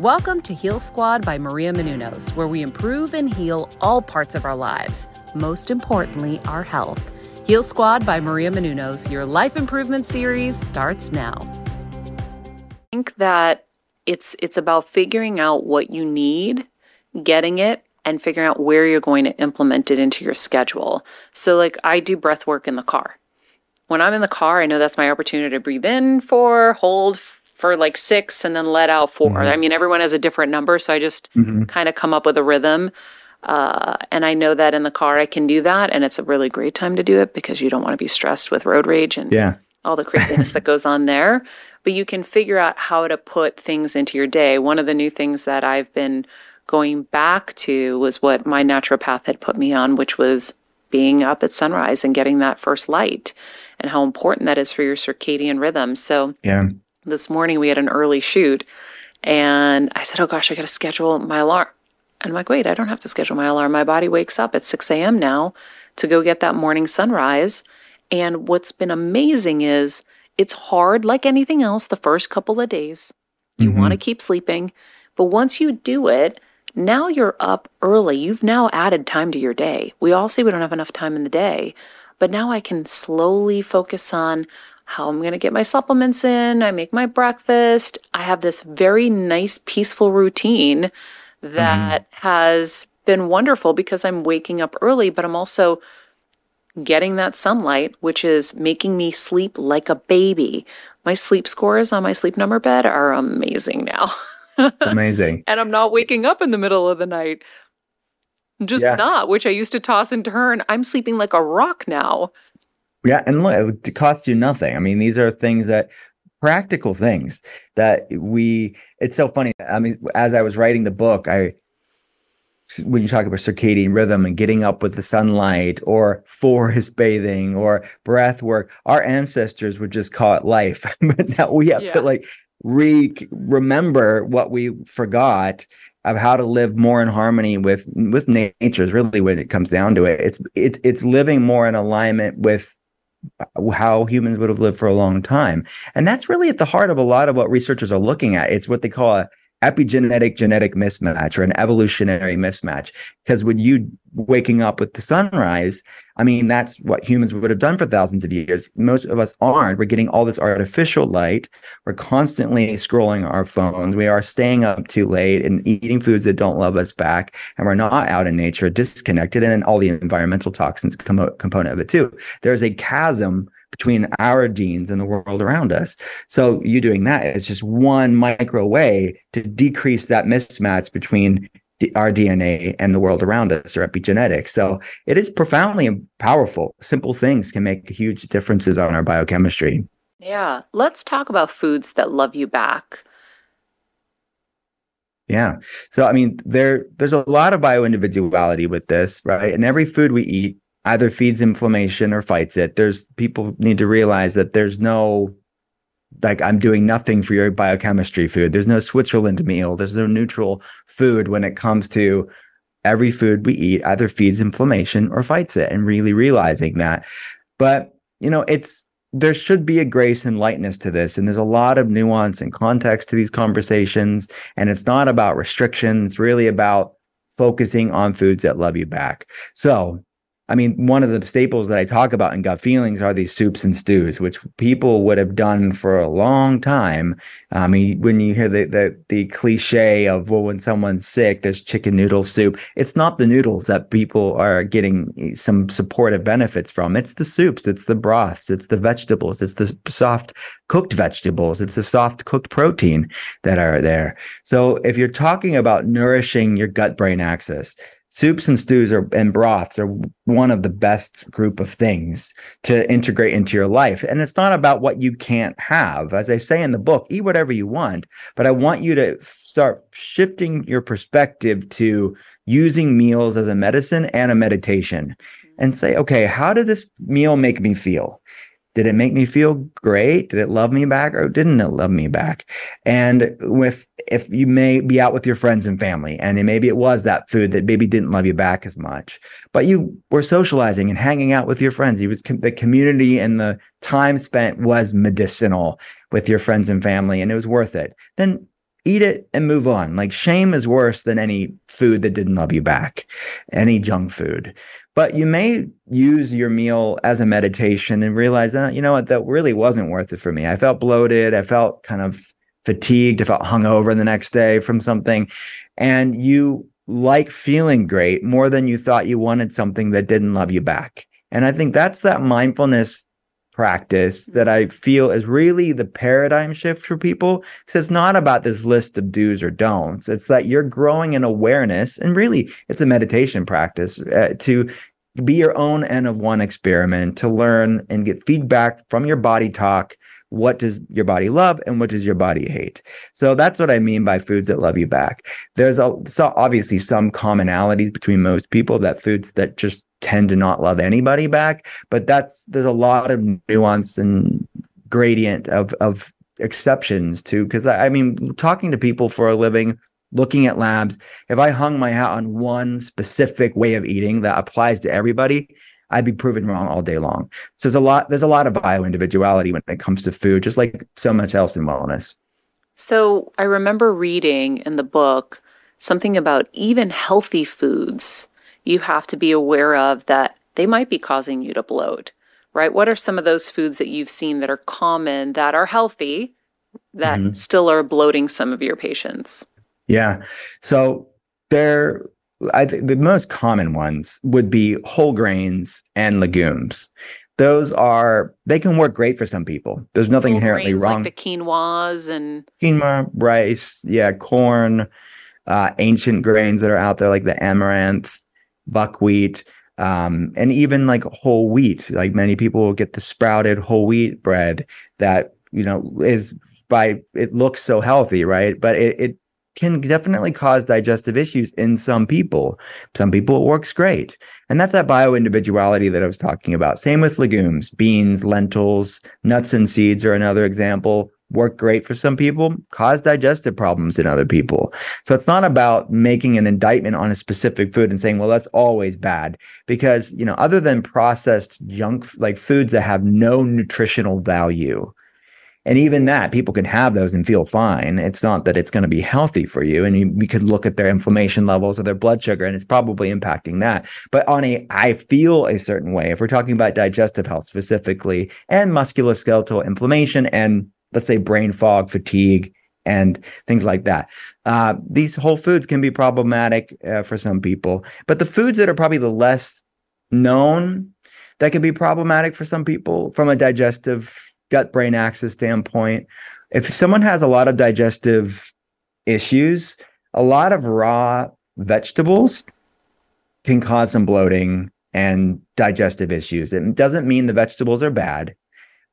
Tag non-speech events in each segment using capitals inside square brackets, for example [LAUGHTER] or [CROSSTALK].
Welcome to Heal Squad by Maria Menounos, where we improve and heal all parts of our lives, most importantly, our health. Heal Squad by Maria Menounos, your life improvement series starts now. I think that it's it's about figuring out what you need, getting it, and figuring out where you're going to implement it into your schedule. So like I do breath work in the car. When I'm in the car, I know that's my opportunity to breathe in for, hold for like six and then let out 4 mm-hmm. I mean, everyone has a different number. So I just mm-hmm. kind of come up with a rhythm. Uh, and I know that in the car I can do that. And it's a really great time to do it because you don't want to be stressed with road rage and yeah. all the craziness that goes on there. But you can figure out how to put things into your day. One of the new things that I've been going back to was what my naturopath had put me on, which was being up at sunrise and getting that first light and how important that is for your circadian rhythm. So, yeah this morning we had an early shoot and I said, Oh gosh, I got to schedule my alarm. And I'm like, Wait, I don't have to schedule my alarm. My body wakes up at 6 a.m. now to go get that morning sunrise. And what's been amazing is it's hard, like anything else, the first couple of days. You mm-hmm. want to keep sleeping. But once you do it, now you're up early. You've now added time to your day. We all say we don't have enough time in the day, but now I can slowly focus on how I'm going to get my supplements in. I make my breakfast. I have this very nice, peaceful routine that mm-hmm. has been wonderful because I'm waking up early, but I'm also getting that sunlight, which is making me sleep like a baby. My sleep scores on my sleep number bed are amazing now. it's amazing. [LAUGHS] and I'm not waking up in the middle of the night. Just yeah. not, which I used to toss and turn. I'm sleeping like a rock now. Yeah, and look, it costs you nothing. I mean, these are things that practical things that we it's so funny. I mean, as I was writing the book, I when you talk about circadian rhythm and getting up with the sunlight or forest bathing or breath work, our ancestors would just call it life. [LAUGHS] but now we have yeah. to like re remember what we forgot of how to live more in harmony with with nature is really when it comes down to it. It's it's it's living more in alignment with how humans would have lived for a long time. And that's really at the heart of a lot of what researchers are looking at. It's what they call a epigenetic genetic mismatch or an evolutionary mismatch. Because when you waking up with the sunrise, I mean, that's what humans would have done for thousands of years. Most of us aren't. We're getting all this artificial light. We're constantly scrolling our phones. We are staying up too late and eating foods that don't love us back. And we're not out in nature, disconnected. And then all the environmental toxins come, component of it too. There's a chasm between our genes and the world around us. So you doing that is just one micro way to decrease that mismatch between the, our DNA and the world around us or epigenetics. So it is profoundly powerful. Simple things can make huge differences on our biochemistry. Yeah. Let's talk about foods that love you back. Yeah. So I mean there there's a lot of bioindividuality with this, right? And every food we eat either feeds inflammation or fights it. There's people need to realize that there's no like I'm doing nothing for your biochemistry food. There's no Switzerland meal. There's no neutral food when it comes to every food we eat either feeds inflammation or fights it and really realizing that But, you know, it's there should be a grace and lightness to this. And there's a lot of nuance and context to these conversations. And it's not about restriction, it's really about focusing on foods that love you back. So I mean, one of the staples that I talk about in gut feelings are these soups and stews, which people would have done for a long time. I mean, when you hear the the, the cliche of well, when someone's sick, there's chicken noodle soup. It's not the noodles that people are getting eh, some supportive benefits from. It's the soups, it's the broths, it's the vegetables, it's the soft cooked vegetables, it's the soft cooked protein that are there. So if you're talking about nourishing your gut brain axis, soups and stews are, and broths are one of the best group of things to integrate into your life. And it's not about what you can't have. As i say in the book eat whatever you want but i want you to start shifting your perspective to using meals as a medicine and a meditation and say okay how did this meal make me feel did it make me feel great? Did it love me back or didn't it love me back? And with if you may be out with your friends and family and maybe it was that food that maybe didn't love you back as much, but you were socializing and hanging out with your friends. You was com- the community and the time spent was medicinal with your friends and family and it was worth it. Then eat it and move on. Like shame is worse than any food that didn't love you back, any junk food. But you may use your meal as a meditation and realize you know what, that really wasn't worth it for me. I felt bloated. I felt kind of fatigued. I felt hungover the next day from something. And you like feeling great more than you thought you wanted something that didn't love you back. And I think that's that mindfulness practice that I feel is really the paradigm shift for people because it's not about this list of do's or don'ts. It's that you're growing in awareness, and really, it's a meditation practice uh, to be your own n of one experiment to learn and get feedback from your body talk. What does your body love and what does your body hate? So that's what I mean by foods that love you back. There's a, so obviously some commonalities between most people that foods that just tend to not love anybody back. But that's there's a lot of nuance and gradient of of exceptions to because I, I mean talking to people for a living looking at labs if i hung my hat on one specific way of eating that applies to everybody i'd be proven wrong all day long so there's a lot there's a lot of bio individuality when it comes to food just like so much else in wellness so i remember reading in the book something about even healthy foods you have to be aware of that they might be causing you to bloat, right? What are some of those foods that you've seen that are common, that are healthy, that mm-hmm. still are bloating some of your patients? Yeah. So they're, I think the most common ones would be whole grains and legumes. Those are they can work great for some people. There's nothing whole inherently grains, wrong. Like the quinoas and quinoa, rice, yeah, corn, uh, ancient grains that are out there like the amaranth, buckwheat, um, and even like whole wheat. Like many people will get the sprouted whole wheat bread that you know is by it looks so healthy, right? But it, it can definitely cause digestive issues in some people. Some people it works great. And that's that bio individuality that I was talking about. Same with legumes, beans, lentils, nuts and seeds are another example work great for some people, cause digestive problems in other people. So it's not about making an indictment on a specific food and saying, well, that's always bad. Because, you know, other than processed junk, like foods that have no nutritional value, and even that, people can have those and feel fine. It's not that it's going to be healthy for you. And you, we could look at their inflammation levels or their blood sugar, and it's probably impacting that. But on a, I feel a certain way, if we're talking about digestive health specifically, and musculoskeletal inflammation and let's say brain fog, fatigue, and things like that. Uh, these whole foods can be problematic uh, for some people, but the foods that are probably the less known that can be problematic for some people from a digestive gut brain axis standpoint. If someone has a lot of digestive issues, a lot of raw vegetables can cause some bloating and digestive issues. It doesn't mean the vegetables are bad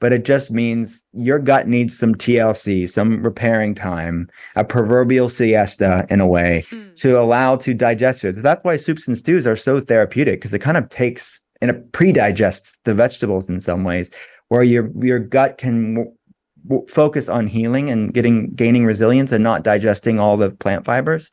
but it just means your gut needs some TLC, some repairing time, a proverbial siesta in a way mm. to allow to digest foods. That's why soups and stews are so therapeutic because it kind of takes and it pre-digests the vegetables in some ways, where your your gut can w- w- focus on healing and getting gaining resilience and not digesting all the plant fibers.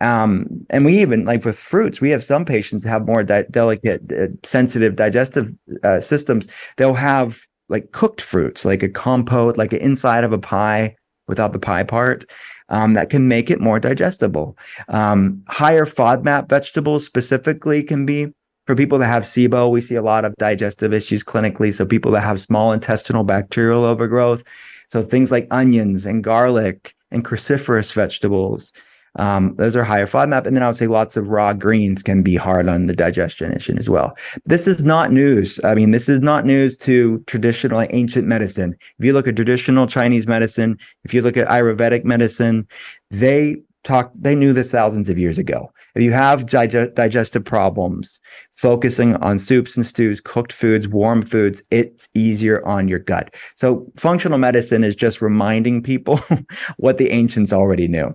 Um, and we even like with fruits, we have some patients have more di- delicate, uh, sensitive digestive uh, systems. They'll have like cooked fruits, like a compote, like an inside of a pie without the pie part. Um, that can make it more digestible. Um, higher FODMAP vegetables specifically can be for people that have SIBO. We see a lot of digestive issues clinically. So people that have small intestinal bacterial overgrowth. So things like onions and garlic and cruciferous vegetables, um, those are higher FODMAP. And then I would say lots of raw greens can be hard on the digestion issue as well. This is not news. I mean, this is not news to traditional ancient medicine. If you look at traditional Chinese medicine, if you look at Ayurvedic medicine, they talk, they knew this thousands of years ago. If you have dig- digestive problems, focusing on soups and stews, cooked foods, warm foods, it's easier on your gut. So functional medicine is just reminding people [LAUGHS] what the ancients already knew.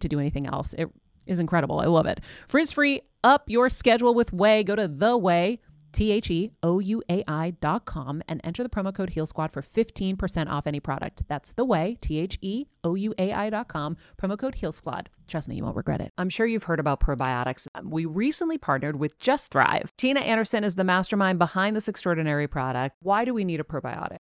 to do anything else. It is incredible. I love it. Frizz free, up your schedule with Ouai. Go to the Ouai T H E O U A I dot com and enter the promo code Heal Squad for 15% off any product. That's the Ouai, T H E O U A I dot com, promo code Heal Squad. Trust me, you won't regret it. I'm sure you've heard about probiotics. Um, we recently partnered with Just Thrive. Tina Anderson is the mastermind behind this extraordinary product. Why do we need a probiotic?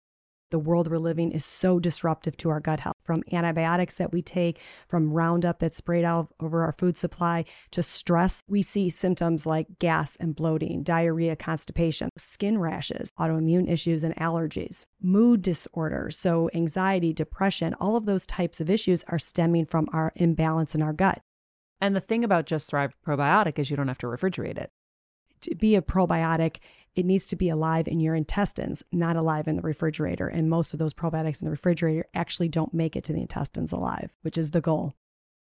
The world we're living is so disruptive to our gut health from antibiotics that we take, from Roundup that's sprayed out over our food supply to stress. We see symptoms like gas and bloating, diarrhea, constipation, skin rashes, autoimmune issues, and allergies, mood disorders. So, anxiety, depression, all of those types of issues are stemming from our imbalance in our gut. And the thing about Just Thrive probiotic is you don't have to refrigerate it. To be a probiotic, it needs to be alive in your intestines, not alive in the refrigerator. And most of those probiotics in the refrigerator actually don't make it to the intestines alive, which is the goal.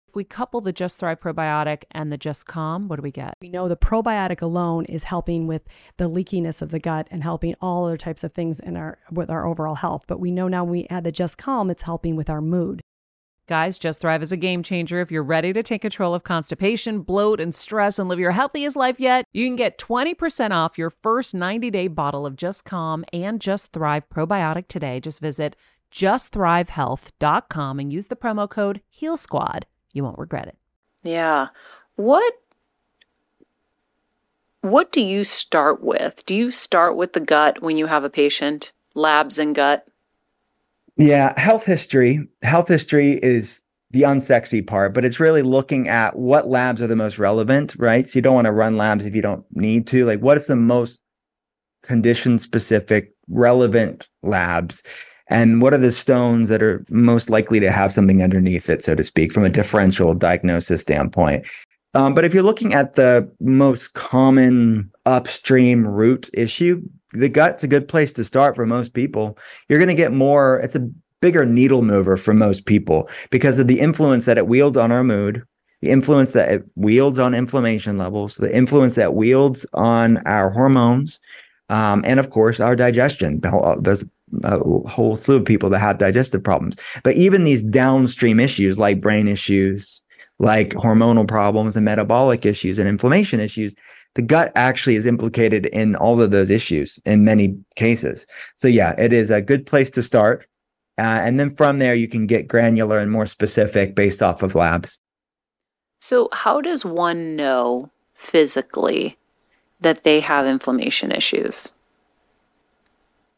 If we couple the Just Thrive probiotic and the Just Calm, what do we get? We know the probiotic alone is helping with the leakiness of the gut and helping all other types of things in our with our overall health. But we know now when we add the Just Calm, it's helping with our mood. Guys, Just Thrive is a game changer. If you're ready to take control of constipation, bloat, and stress and live your healthiest life yet, you can get 20% off your first 90 day bottle of Just Calm and Just Thrive probiotic today. Just visit justthrivehealth.com and use the promo code Heal Squad. You won't regret it. Yeah. What what do you start with? Do you start with the gut when you have a patient? Labs and gut? Yeah, health history. Health history is the unsexy part, but it's really looking at what labs are the most relevant, right? So you don't want to run labs if you don't need to. Like, what is the most condition specific, relevant labs? And what are the stones that are most likely to have something underneath it, so to speak, from a differential diagnosis standpoint? Um, but if you're looking at the most common upstream root issue, the gut's a good place to start for most people. You're going to get more, it's a bigger needle mover for most people because of the influence that it wields on our mood, the influence that it wields on inflammation levels, the influence that wields on our hormones, um, and of course, our digestion. There's a whole slew of people that have digestive problems. But even these downstream issues like brain issues, like hormonal problems and metabolic issues and inflammation issues, the gut actually is implicated in all of those issues in many cases. So, yeah, it is a good place to start. Uh, and then from there, you can get granular and more specific based off of labs. So, how does one know physically that they have inflammation issues?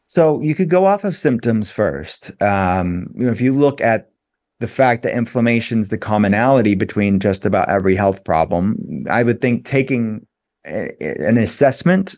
So, you could go off of symptoms first. Um, you know, if you look at the fact that inflammation is the commonality between just about every health problem, I would think taking an assessment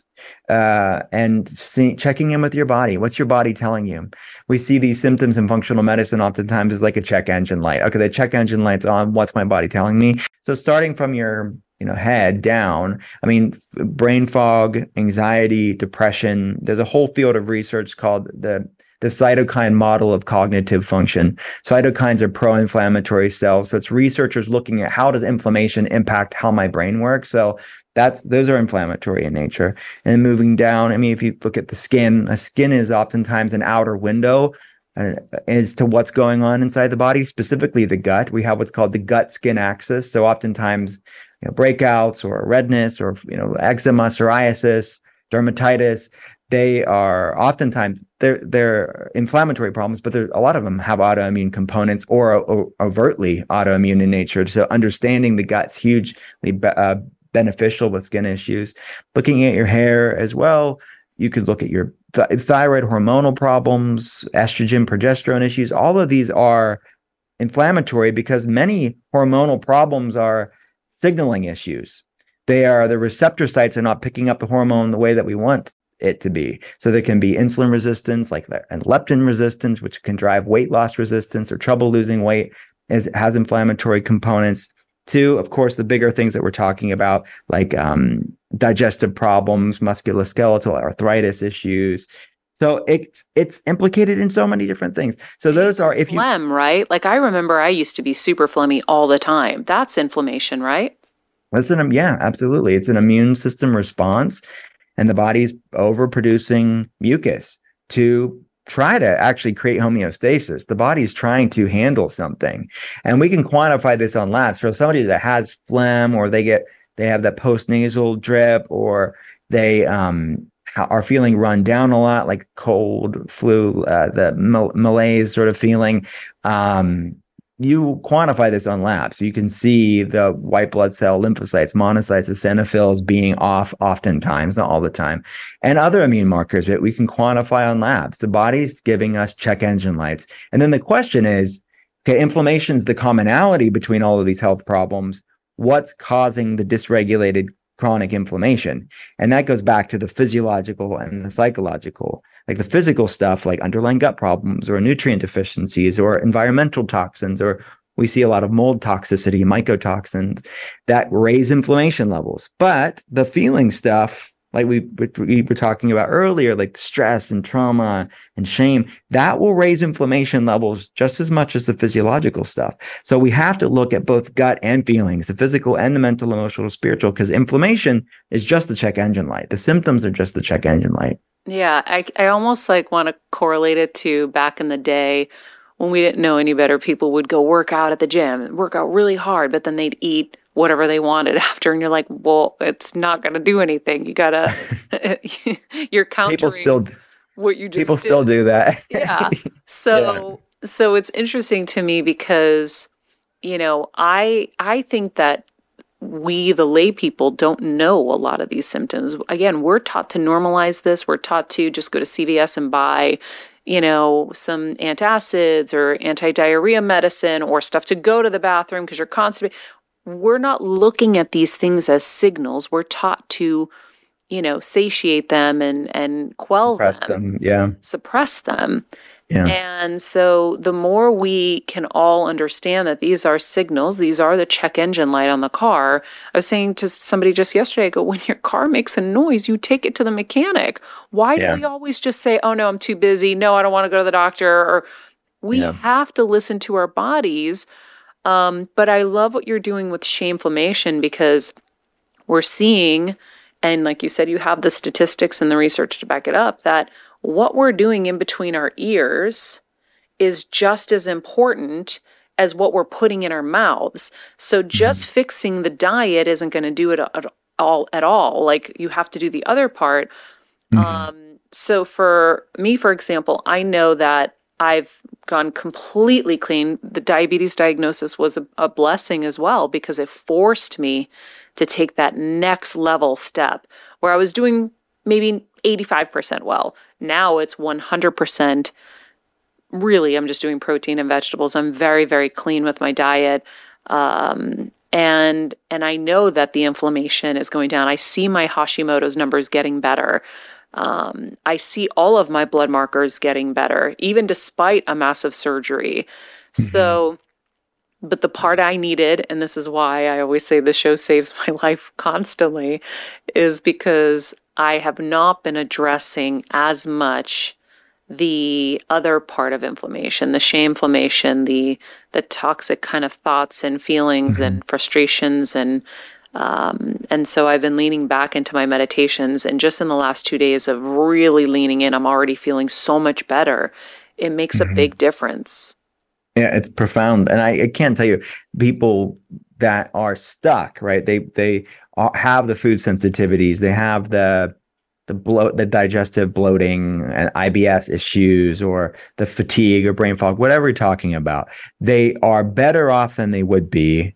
uh, and see, checking in with your body. What's your body telling you? We see these symptoms in functional medicine oftentimes as like a check engine light. Okay, the check engine light's on. What's my body telling me? So starting from your you know head down i mean brain fog anxiety depression there's a whole field of research called the the cytokine model of cognitive function. Cytokines are pro-inflammatory cells. So it's researchers looking at how does inflammation impact how my brain works. So that's those are inflammatory in nature. And moving down, I mean, if you look at the skin, a skin is oftentimes an outer window uh, as to what's going on inside the body, specifically the gut. We have what's called the gut skin axis. So oftentimes, you know, breakouts or redness or you know eczema, psoriasis, dermatitis, they are oftentimes they're they're inflammatory problems, but there a lot of them have autoimmune components or, or overtly autoimmune in nature. So understanding the gut's hugely uh, beneficial with skin issues. Looking at your hair as well, you could look at your th- thyroid hormonal problems, estrogen, progesterone issues. All of these are inflammatory because many hormonal problems are signaling issues. They are the receptor sites are not picking up the hormone the way that we want it to be. So there can be insulin resistance, like and leptin resistance, which can drive weight loss resistance or trouble losing weight, as it has inflammatory components. Two, of course, the bigger things that we're talking about, like um, digestive problems, musculoskeletal arthritis issues. So it's it's implicated in so many different things. So those are if you phlegm, right? Like I remember, I used to be super phlegmy all the time. That's inflammation, right? That's an yeah, absolutely. It's an immune system response, and the body's overproducing mucus to try to actually create homeostasis. The body is trying to handle something. And we can quantify this on labs for somebody that has phlegm or they get they have that postnasal drip or they um, are feeling run down a lot, like cold, flu, uh, the malaise sort of feeling. Um, you quantify this on labs. You can see the white blood cell lymphocytes, monocytes, eosinophils being off oftentimes, not all the time, and other immune markers that we can quantify on labs. The body's giving us check engine lights. And then the question is, okay, inflammation is the commonality between all of these health problems. What's causing the dysregulated chronic inflammation? And that goes back to the physiological and the psychological like the physical stuff like underlying gut problems or nutrient deficiencies or environmental toxins or we see a lot of mold toxicity mycotoxins that raise inflammation levels but the feeling stuff like we, we were talking about earlier like stress and trauma and shame that will raise inflammation levels just as much as the physiological stuff. So we have to look at both gut and feelings the physical and the mental emotional spiritual because inflammation is just the check engine light. The symptoms are just the check engine light. Yeah, I I almost like want to correlate it to back in the day when we didn't know any better, people would go work out at the gym, work out really hard, but then they'd eat whatever they wanted [LAUGHS] after. And you're like, well, it's not going to do anything. You got to, [LAUGHS] you're countering People still what you just people did. still do that. [LAUGHS] yeah. So so it's interesting to me because you know, I I think that we the lay people don't know a lot of these symptoms. Again, we're taught to normalize this. We're taught to just go to CVS and buy you know, some antacids or anti-diarrhea medicine or stuff to go to the bathroom because you're constipated. We're not looking at these things as signals. We're taught to, you know, satiate them and and quell Press them, them. Yeah. suppress them. Yeah. And so the more we can all understand that these are signals, these are the check engine light on the car. I was saying to somebody just yesterday, I go, when your car makes a noise, you take it to the mechanic. Why Yeah. do we always just say, oh no, I'm too busy. No, I don't want to go to the doctor. Or we Yeah. have to listen to our bodies. Um, but I love what you're doing with shameflammation because we're seeing, and like you said, you have the statistics and the research to back it up, that what we're doing in between our ears is just as important as what we're putting in our mouths. So just fixing the diet isn't going to do it at all at all. Like you have to do the other part. Um, so for me, for example, I know that I've gone completely clean. The diabetes diagnosis was a, a blessing as well because it forced me to take that next level step where I was doing maybe 85% well. Now it's 100%. Really, I'm just doing protein and vegetables. I'm very, very clean with my diet. Um, and and I know that the inflammation is going down. I see my Hashimoto's numbers getting better. Um, I see all of my blood markers getting better, even despite a massive surgery. So, but the part I needed, and this is why I always say the show saves [LAUGHS] my life constantly, is because I have not been addressing as much the other part of inflammation, the shame inflammation, the the toxic kind of thoughts and feelings and frustrations and um, and so I've been leaning back into my meditations and just in the last two days of really leaning in, I'm already feeling so much better. It makes a big difference. Yeah, it's profound, and I, I can't tell you people that are stuck. Right? They they are, have the food sensitivities. They have the the bloat, the digestive bloating, and IBS issues, or the fatigue or brain fog, whatever you're talking about. They are better off than they would be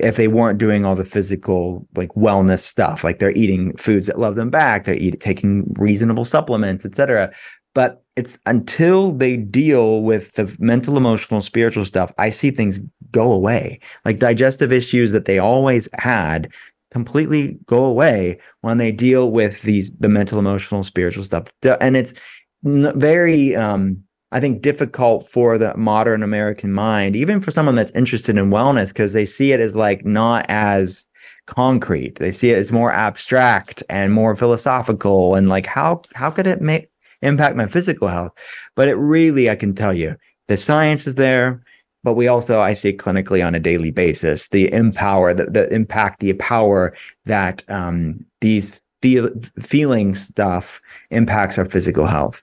if they weren't doing all the physical like wellness stuff like they're eating foods that love them back they're eating taking reasonable supplements etc but it's until they deal with the mental emotional spiritual stuff i see things go away. Like digestive issues that they always had completely go away when they deal with these the mental emotional spiritual stuff. And it's very um I think difficult for the modern American mind, even for someone that's interested in wellness, because they see it as like not as concrete. They see it as more abstract and more philosophical, and like how how could it make impact my physical health? But it really, I can tell you, the science is there, but we also I see clinically on a daily basis. The empower, the, the impact, the power that um, these feel feeling stuff impacts our physical health.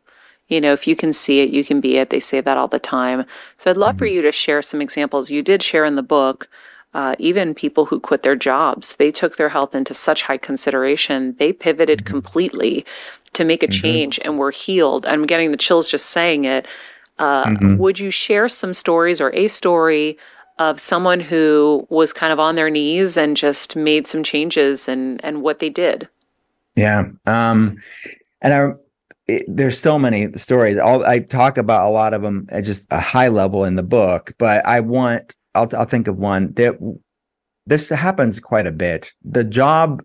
you know, if you can see it, you can be it. They say that all the time. So I'd love for you to share some examples. You did share in the book uh, even people who quit their jobs. They took their health into such high consideration. They pivoted mm-hmm. completely to make a mm-hmm. change and were healed. I'm getting the chills just saying it. Uh, mm-hmm. Would you share some stories or a story of someone who was kind of on their knees and just made some changes and and what they did? Yeah. Um, and I it, there's so many stories. All I talk about a lot of them at just a high level in the book, but I want I'll I'll think of one that this happens quite a bit. The job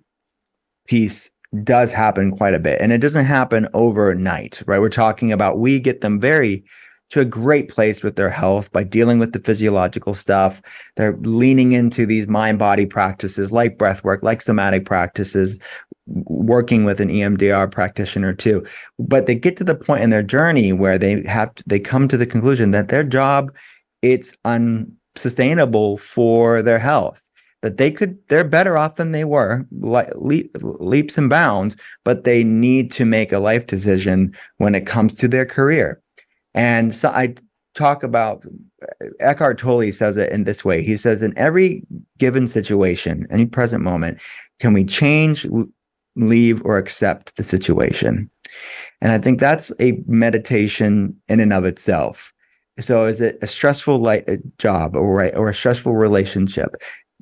piece does happen quite a bit, and it doesn't happen overnight, right? We're talking about we get them very to a great place with their health by dealing with the physiological stuff. They're leaning into these mind body practices like breath work, like somatic practices, working with an EMDR practitioner too. But they get to the point in their journey where they have to, they come to the conclusion that their job it's unsustainable for their health. That they could they're better off than they were like leaps and bounds, but they need to make a life decision when it comes to their career. And so I talk about Eckhart Tolle says it in this way. He says in every given situation, any present moment, can we change, leave or accept the situation. And I think that's a meditation in and of itself. So is it a stressful light a job or right or a stressful relationship?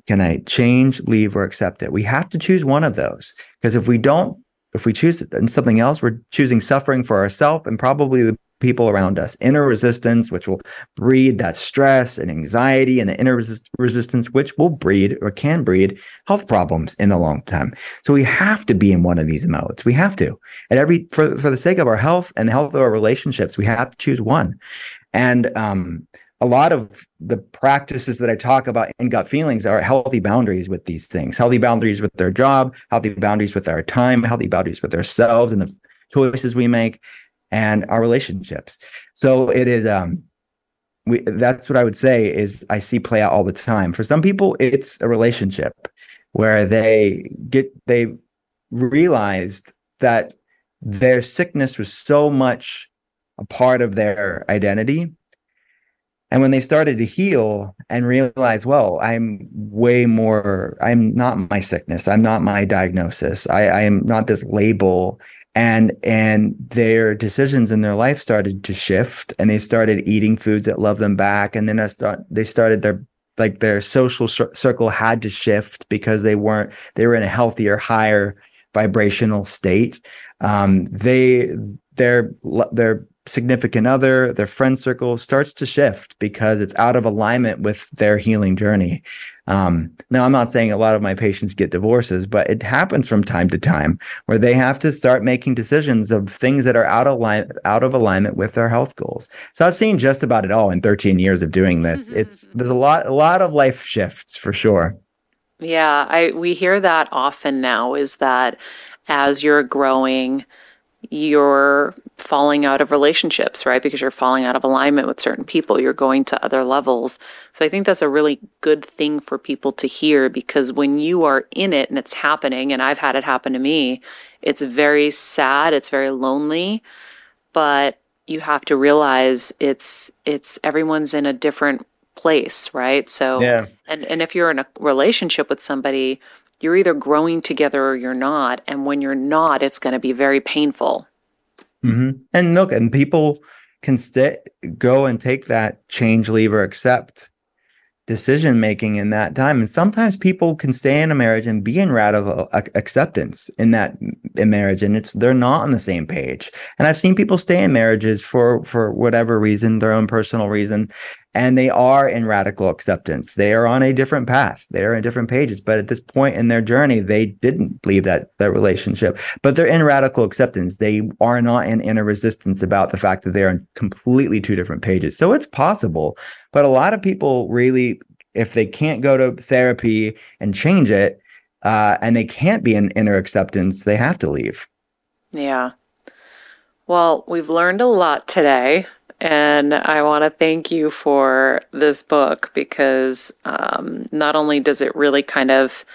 Can I change, leave, or accept it? We have to choose one of those. Because if we don't, if we choose something else, we're choosing suffering for ourselves and probably the people around us. Inner resistance, which will breed that stress and anxiety, and the inner resist- resistance, which will breed or can breed health problems in the long term. So we have to be in one of these modes. We have to. And every for for the sake of our health and the health of our relationships, we have to choose one. And um, a lot of the practices that I talk about in gut feelings are healthy boundaries with these things, healthy boundaries with their job, healthy boundaries with our time, healthy boundaries with ourselves and the choices we make and our relationships. So it is um we that's what I would say is I see play out all the time. For some people it's a relationship where they get they realized that their sickness was so much a part of their identity and when they started to heal and realize, well, I'm way more, I'm not my sickness. I'm not my diagnosis. I, I am not this label and and their decisions in their life started to shift and they started eating foods that love them back and then I start they started their like their social circle had to shift because they weren't they were in a healthier higher vibrational state um, they their their significant other, their friend circle starts to shift because it's out of alignment with their healing journey. Um, now, I'm not saying a lot of my patients get divorces, but it happens from time to time where they have to start making decisions of things that are out of line, out of alignment with their health goals. So I've seen just about it all in 13 years of doing this. Mm-hmm. It's there's a lot, a lot of life shifts for sure. Yeah, I we hear that often now. Is that as you're growing you're falling out of relationships, right? Because you're falling out of alignment with certain people, you're going to other levels. So I think that's a really good thing for people to hear because when you are in it and it's happening, and I've had it happen to me, it's very sad, it's very lonely, but you have to realize it's it's everyone's in a different place, right? So yeah. and and if you're in a relationship with somebody, you're either growing together or you're not. And when you're not, it's going to be very painful. Mm-hmm. And look, and people can st- go and take that change, leave, or accept decision making in that time. And sometimes people can stay in a marriage and be in radical acceptance in that in marriage, and it's they're not on the same page. And I've seen people stay in marriages for for whatever reason, their own personal reason, and they are in radical acceptance. They are on a different path. They are in different pages. But at this point in their journey, they didn't leave that that relationship. But they're in radical acceptance. They are not in inner resistance about the fact that they're on completely two different pages. So it's possible. But a lot of people really, if they can't go to therapy and change it, uh, and they can't be in inner acceptance, they have to leave. Yeah. Well, we've learned a lot today. And I want to thank you for this book because um, not only does it really kind of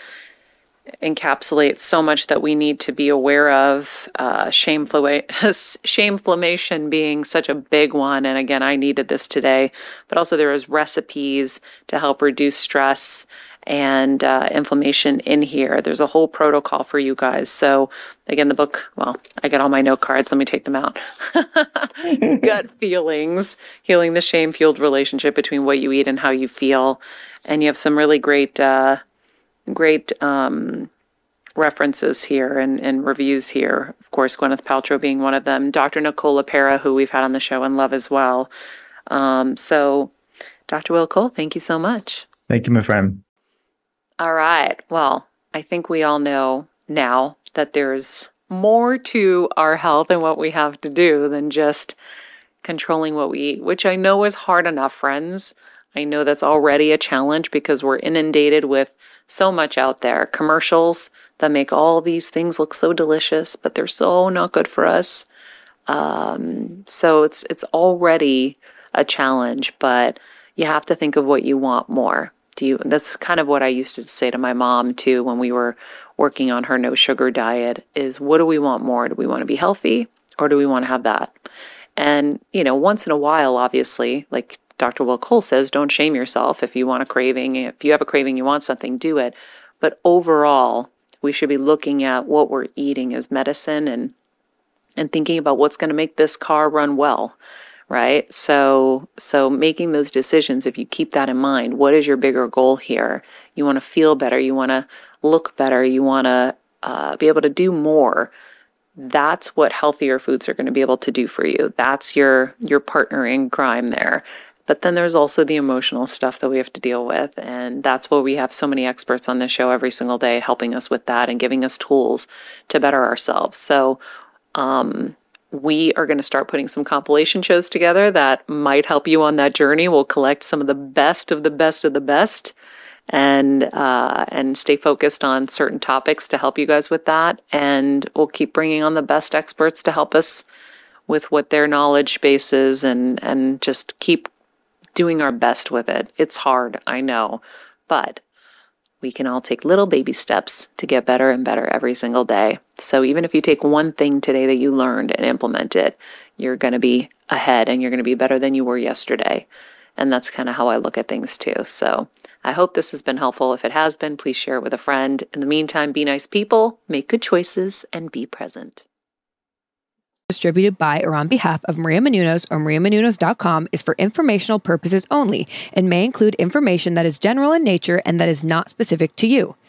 encapsulate so much that we need to be aware of, uh, [LAUGHS] shameflammation being such a big one. And again, I needed this today, but also there is recipes to help reduce stress and uh, inflammation in here. There's a whole protocol for you guys. So, again, the book, well, I got all my note cards. Let me take them out. [LAUGHS] Gut [LAUGHS] feelings, healing the shame fueled relationship between what you eat and how you feel. And you have some really great, uh, great um, references here and, and reviews here. Of course, Gwyneth Paltrow being one of them. Dr. Nicole LePera, who we've had on the show and love as well. Um, so, Dr. Will Cole, thank you so much. Thank you, my friend. All right. Well, I think we all know now that there's more to our health and what we have to do than just controlling what we eat, which I know is hard enough, friends. I know that's already a challenge because we're inundated with so much out there commercials that make all these things look so delicious, but they're so not good for us. Um, so it's it's already a challenge, but you have to think of what you want more do you that's kind of what i used to say to my mom too when we were working on her no sugar diet is what do we want more? Do we want to be healthy or do we want to have that? And you know once in a while obviously like dr will cole says don't shame yourself. If you want a craving if you have a craving you want something do it. But overall we should be looking at what we're eating as medicine and and thinking about what's going to make this car run well right? So so making those decisions if you keep that in mind, what is your bigger goal here? You want to feel better, you want to look better, you want to uh, be able to do more. That's what healthier foods are going to be able to do for you. That's your your partner in crime there. But then there's also the emotional stuff that we have to deal with. And that's why we have so many experts on this show every single day helping us with that and giving us tools to better ourselves. So, um, we are going to start putting some compilation shows together that might help you on that journey. We'll collect some of the best of the best of the best and uh, and stay focused on certain topics to help you guys with that. And we'll keep bringing on the best experts to help us with what their knowledge base is and and just keep doing our best with it. It's hard, I know, but we can all take little baby steps to get better and better every single day. So even if you take one thing today that you learned and implement it, you're going to be ahead and you're going to be better than you were yesterday. And that's kind of how I look at things too. So I hope this has been helpful. If it has been, please share it with a friend. In the meantime, be nice people, make good choices, and be present distributed by or on behalf of Maria Menounos or mariamenounos.com is for informational purposes only and may include information that is general in nature and that is not specific to you.